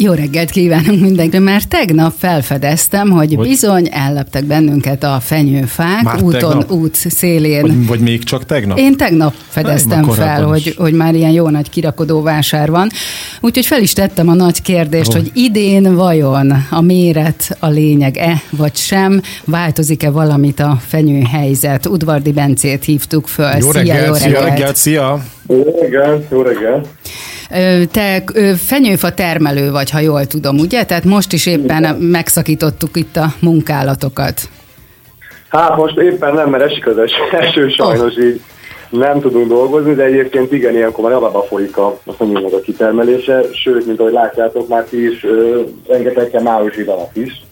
Jó reggelt kívánunk mindenkinek. Már tegnap felfedeztem, hogy, hogy bizony elleptek bennünket a fenyőfák Már úton, tegnap? út szélén. Vagy, vagy még csak tegnap? Én tegnap fedeztem már fel, hogy, is. hogy már ilyen jó nagy kirakodó vásár van. Úgyhogy fel is tettem a nagy kérdést, Ó. hogy idén vajon a méret a lényeg-e, vagy sem? Változik-e valamit a fenyőhelyzet? Udvardi Bencét hívtuk föl. Jó Szia, reggelt, jó szia, Jó reggelt. reggelt, szia! Jó reggelt, jó reggelt. Te fenyőfa termelő vagy, ha jól tudom, ugye? Tehát most is éppen megszakítottuk itt a munkálatokat. Hát most éppen nem, mert esik az es- eső, sajnos így nem tudunk dolgozni, de egyébként igen, ilyenkor már javába folyik a, a fenyőnek a kitermelése, sőt, mint ahogy látjátok, már ti is rengeteg májusi vannak is.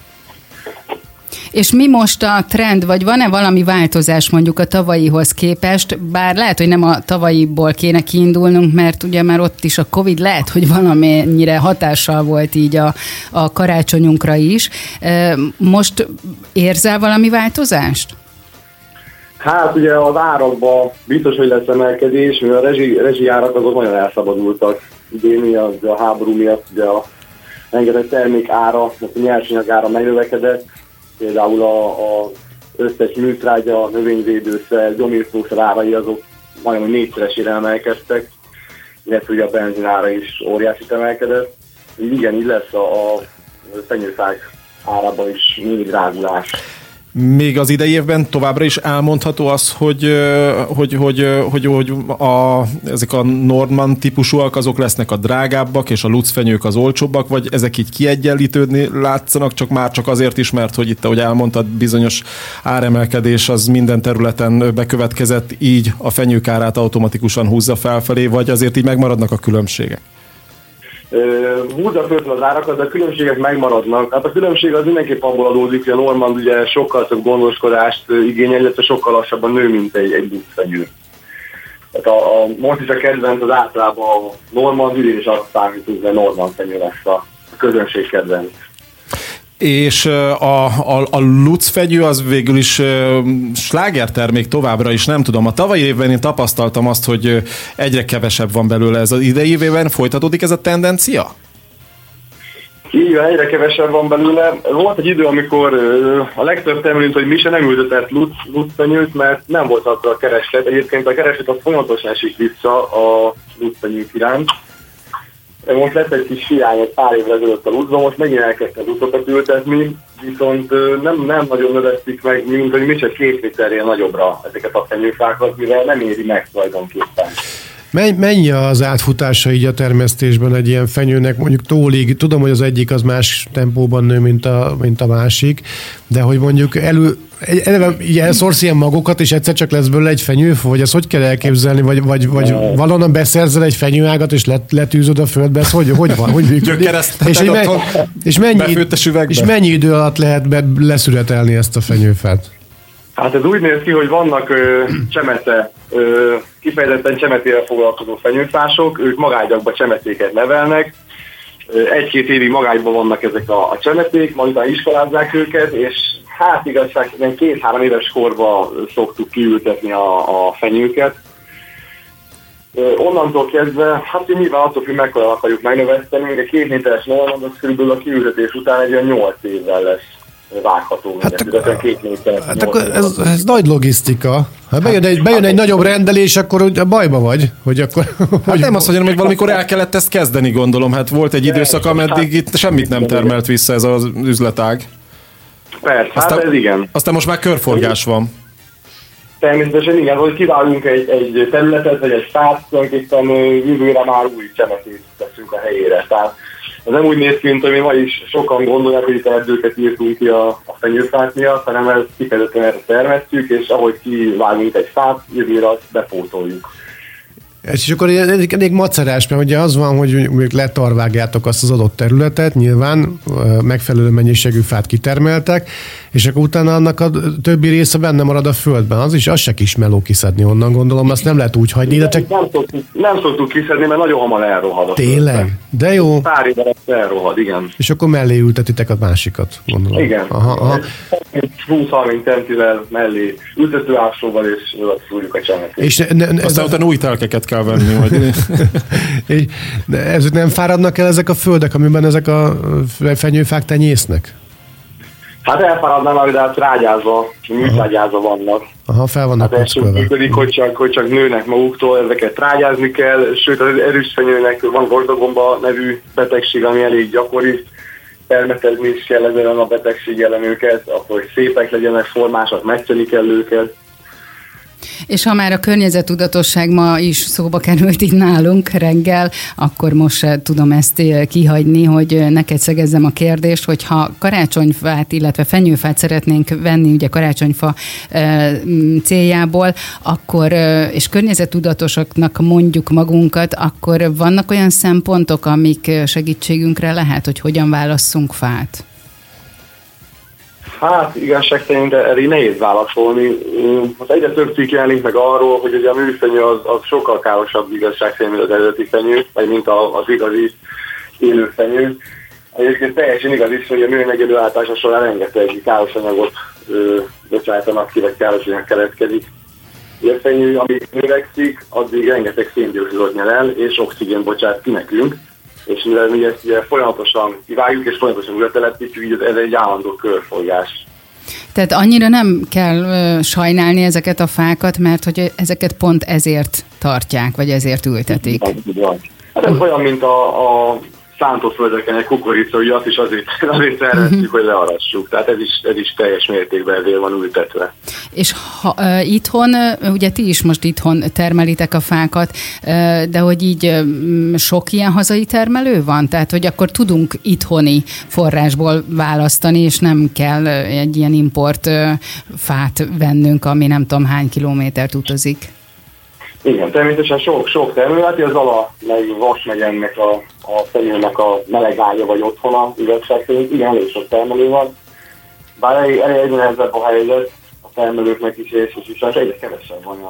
És mi most a trend, vagy van-e valami változás mondjuk a tavalyihoz képest, bár lehet, hogy nem a tavalyiból kéne kiindulnunk, mert ugye már ott is a Covid lehet, hogy valamennyire hatással volt így a, a karácsonyunkra is. Most érzel valami változást? Hát ugye az árakban biztos, hogy lesz emelkedés, mivel a rezsi, rezsi árak azok nagyon elszabadultak idén, ugye az a háború miatt ugye a rengeteg termék ára, a nyersanyag ára megnövekedett, például a, a összes műtrágya, növényvédőszer, gyomírtószer árai azok majdnem négyszeresére emelkedtek, illetve ugye a benzin ára is óriásit emelkedett. Így igen, így lesz a, a fenyőfák árában is mindig drágulás. Még az idei évben továbbra is elmondható az, hogy, hogy, hogy, hogy, hogy a, ezek a Norman típusúak azok lesznek a drágábbak, és a lucfenyők az olcsóbbak, vagy ezek így kiegyenlítődni látszanak, csak már csak azért is, mert hogy itt, ahogy elmondtad, bizonyos áremelkedés az minden területen bekövetkezett, így a fenyők árát automatikusan húzza felfelé, vagy azért így megmaradnak a különbségek. Húzza föl az árakat, de a különbségek megmaradnak. Hát a különbség az mindenképp abból adódik, hogy a Normand ugye sokkal több gondoskodást igényel, illetve sokkal lassabban nő, mint egy, egy buszfenyő. Tehát a, a, most is a kedvenc az általában a Normand, is azt számítunk, hogy a Normand fenyő lesz a közönség kedvenc. És a, a, a lucfegyű az végül is slágertermék továbbra is, nem tudom. A tavalyi évben én tapasztaltam azt, hogy egyre kevesebb van belőle ez az idei évben. Folytatódik ez a tendencia? Van, egyre kevesebb van belőle. Volt egy idő, amikor a legtöbb termelőt, hogy mi se nem ültetett lut- lutfenyőt, mert nem volt akkor a kereslet. Egyébként a kereslet az folyamatosan esik vissza a lutfenyők iránt. Most lett egy kis hiány egy pár évvel ezelőtt a lutban, most megint elkezdte az utokat ültetni, viszont nem, nem nagyon növesztik meg, mint hogy mi csak két méternél nagyobbra ezeket a fenyőfákat, mivel nem éri meg tulajdonképpen. Men- Mennyi az átfutása így a termesztésben egy ilyen fenyőnek, mondjuk tólig, tudom, hogy az egyik az más tempóban nő, mint a, mint a másik, de hogy mondjuk elő, eleve így elszorsz ilyen magokat, és egyszer csak lesz belőle egy fenyőfa, vagy ezt hogy kell elképzelni, vagy, vagy, vagy valahonnan beszerzel egy fenyőágat, és let, letűzöd a földbe, ez hogy, hogy van, hogy működik? És, hogy me- és, mennyi, és mennyi idő alatt lehet be, leszületelni ezt a fenyőfát? Hát ez úgy néz ki, hogy vannak ö, csemete, kifejezetten csemetével foglalkozó fenyőfások, ők magágyakba csemetéket nevelnek, egy-két évig magágyban vannak ezek a, a csemeték, majd utána iskolázzák őket, és hát igazság, ilyen két-három éves korba szoktuk kiültetni a, a fenyőket. Onnantól kezdve, hát nyilván attól függ, mekkora akarjuk megnöveszteni, még a két méteres normand, az körülbelül a kiültetés után egy olyan 8 évvel lesz vágható. Hát Hát, akkor- két méter, Hát akkor ez, ez nagy logisztika. Ha bejön egy, bejön egy nagyobb rendelés, akkor ugye bajba vagy, hogy akkor... Hát nem azt mondjam, hogy valamikor el kellett ezt kezdeni, gondolom. Hát volt egy időszak, ameddig itt semmit nem termelt vissza ez az üzletág. Persze, Aztán- hát ez igen. Aztán most már körforgás van. Természetesen igen, hogy kivágunk egy, egy területet, vagy egy fát, tulajdonképpen jövőre már új csemetét teszünk a helyére. Tehát ez nem úgy néz ki, mint hogy ma is sokan gondolják, hogy itt erdőket írtunk ki a, a fenyőfák miatt, hanem ez kifejezetten erre termesztjük, és ahogy kivágunk egy fát, jövőre azt bepótoljuk. És akkor elég, elég macerás, mert ugye az van, hogy mondjuk letarvágjátok azt az adott területet, nyilván megfelelő mennyiségű fát kitermeltek, és akkor utána annak a többi része benne marad a földben. Az is, az se kis meló kiszedni onnan, gondolom, azt nem lehet úgy hagyni, de csak Nem szoktuk, nem szoktuk kiszedni, mert nagyon hamar elrohad. tényleg. De jó. Pár évvel elrohad, igen. És akkor mellé ültetitek a másikat, gondolom. Igen. Aha, aha. 20-30 centivel mellé ültetőásóval és szúrjuk a csemetét. És ne, ne, ez Aztán a, utána új telkeket kell kell venni. Vagy... De ez nem fáradnak el ezek a földek, amiben ezek a fenyőfák tenyésznek? Hát elfáradnának, de hát rágyázva, műtrágyázva vannak. Aha, fel vannak hát ez működik, hogy csak, hogy csak nőnek maguktól, ezeket trágyázni kell, sőt az erős fenyőnek van gordogomba nevű betegség, ami elég gyakori, permetezni is kell ezen a betegség ellen őket, akkor hogy szépek legyenek, formásak, megtenni kell őket. És ha már a környezetudatosság ma is szóba került itt nálunk reggel, akkor most tudom ezt eh, kihagyni, hogy neked szegezzem a kérdést, hogy ha karácsonyfát, illetve fenyőfát szeretnénk venni ugye karácsonyfa eh, céljából, akkor, eh, és környezetudatosaknak mondjuk magunkat, akkor vannak olyan szempontok, amik segítségünkre lehet, hogy hogyan válasszunk fát? Hát igazság szerint erre nehéz válaszolni. Hát egyre több cikk jelenik meg arról, hogy ugye a műfenyő az, az sokkal károsabb igazság szerint, mint az eredeti fenyő, vagy mint az igazi élőfenyő. Egyébként teljesen igaz is, hogy a műanyag előállítása során rengeteg káros anyagot ö, bocsájtanak ki, vagy káros anyag keletkezik. A fenyő, ami növekszik, addig rengeteg széndiokszidot nyer el, és oxigén bocsát ki nekünk és mivel mi ezt ugye folyamatosan kivágjuk és folyamatosan újra telepítjük, így ez egy állandó körfolyás. Tehát annyira nem kell ö, sajnálni ezeket a fákat, mert hogy ezeket pont ezért tartják, vagy ezért ültetik. Hát ez olyan, mint a, a szántóföldeken egy kukorica, hogy azt is azért, azért uh-huh. hogy learassuk. Tehát ez is, ez is teljes mértékben ezért van ültetve. És ha, uh, itthon, ugye ti is most itthon termelitek a fákat, uh, de hogy így uh, sok ilyen hazai termelő van? Tehát, hogy akkor tudunk itthoni forrásból választani, és nem kell egy ilyen import uh, fát vennünk, ami nem tudom hány kilométert utazik. Igen, természetesen sok, sok termelő, hát az ala, meg vas meg ennek a, a fenyőnek a melegágya vagy otthona, igazság szerint. Igen, elég sok termelő van. Bár elég, elég egyre nehezebb a helyzet a termelőknek is, és, és, és egyre kevesebb van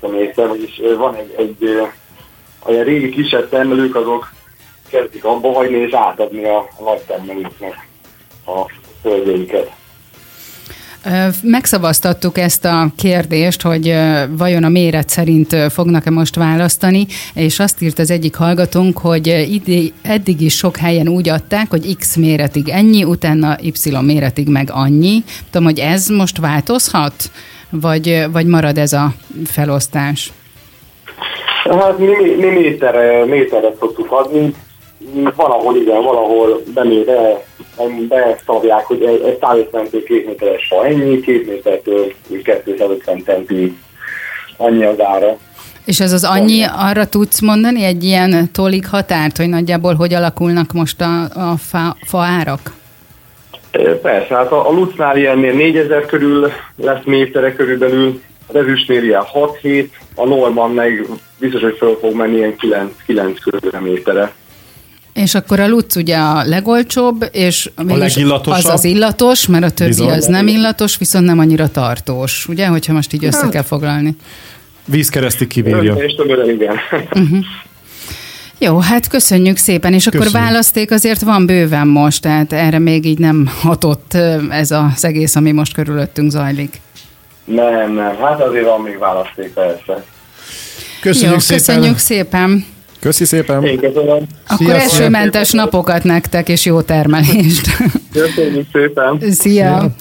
a észre, vagyis van egy, egy olyan régi kisebb termelők, azok kezdik abba hagyni és átadni a, a nagy termelőknek a földjeiket. Megszavaztattuk ezt a kérdést, hogy vajon a méret szerint fognak-e most választani, és azt írt az egyik hallgatónk, hogy eddig is sok helyen úgy adták, hogy X méretig ennyi, utána Y méretig meg annyi. Tudom, hogy ez most változhat, vagy, vagy marad ez a felosztás? Hát mi, mi méterre, méterre szoktuk adni, valahol igen, valahol bemér, beszabják, hogy egy, egy 150 két méteres fa ennyi, két métertől 250 centi annyi az ára. És ez az annyi, arra tudsz mondani egy ilyen tolig határt, hogy nagyjából hogy alakulnak most a, a fa, fa árak? Persze, hát a, a Lucnál ilyennél 4000 körül lesz métere körülbelül, az ezüstnél ilyen 6-7, a Norman meg biztos, hogy föl fog menni ilyen 9, 9 körülre métere. És akkor a luc ugye a legolcsóbb, és a az az illatos, mert a többi Bizony. az nem illatos, viszont nem annyira tartós, ugye, hogyha most így össze hát. kell foglalni. Vízkeresztig kibírja. És többen, igen. Uh-huh. Jó, hát köszönjük szépen, és köszönjük. akkor választék azért van bőven most, tehát erre még így nem hatott ez az egész, ami most körülöttünk zajlik. Nem, nem, hát azért van még választék persze. Köszönjük Jó, szépen. köszönjük szépen. Köszi szépen. Én köszönöm. Akkor Szia, esőmentes napokat nektek, és jó termelést. Köszönjük szépen. Szia. Szia.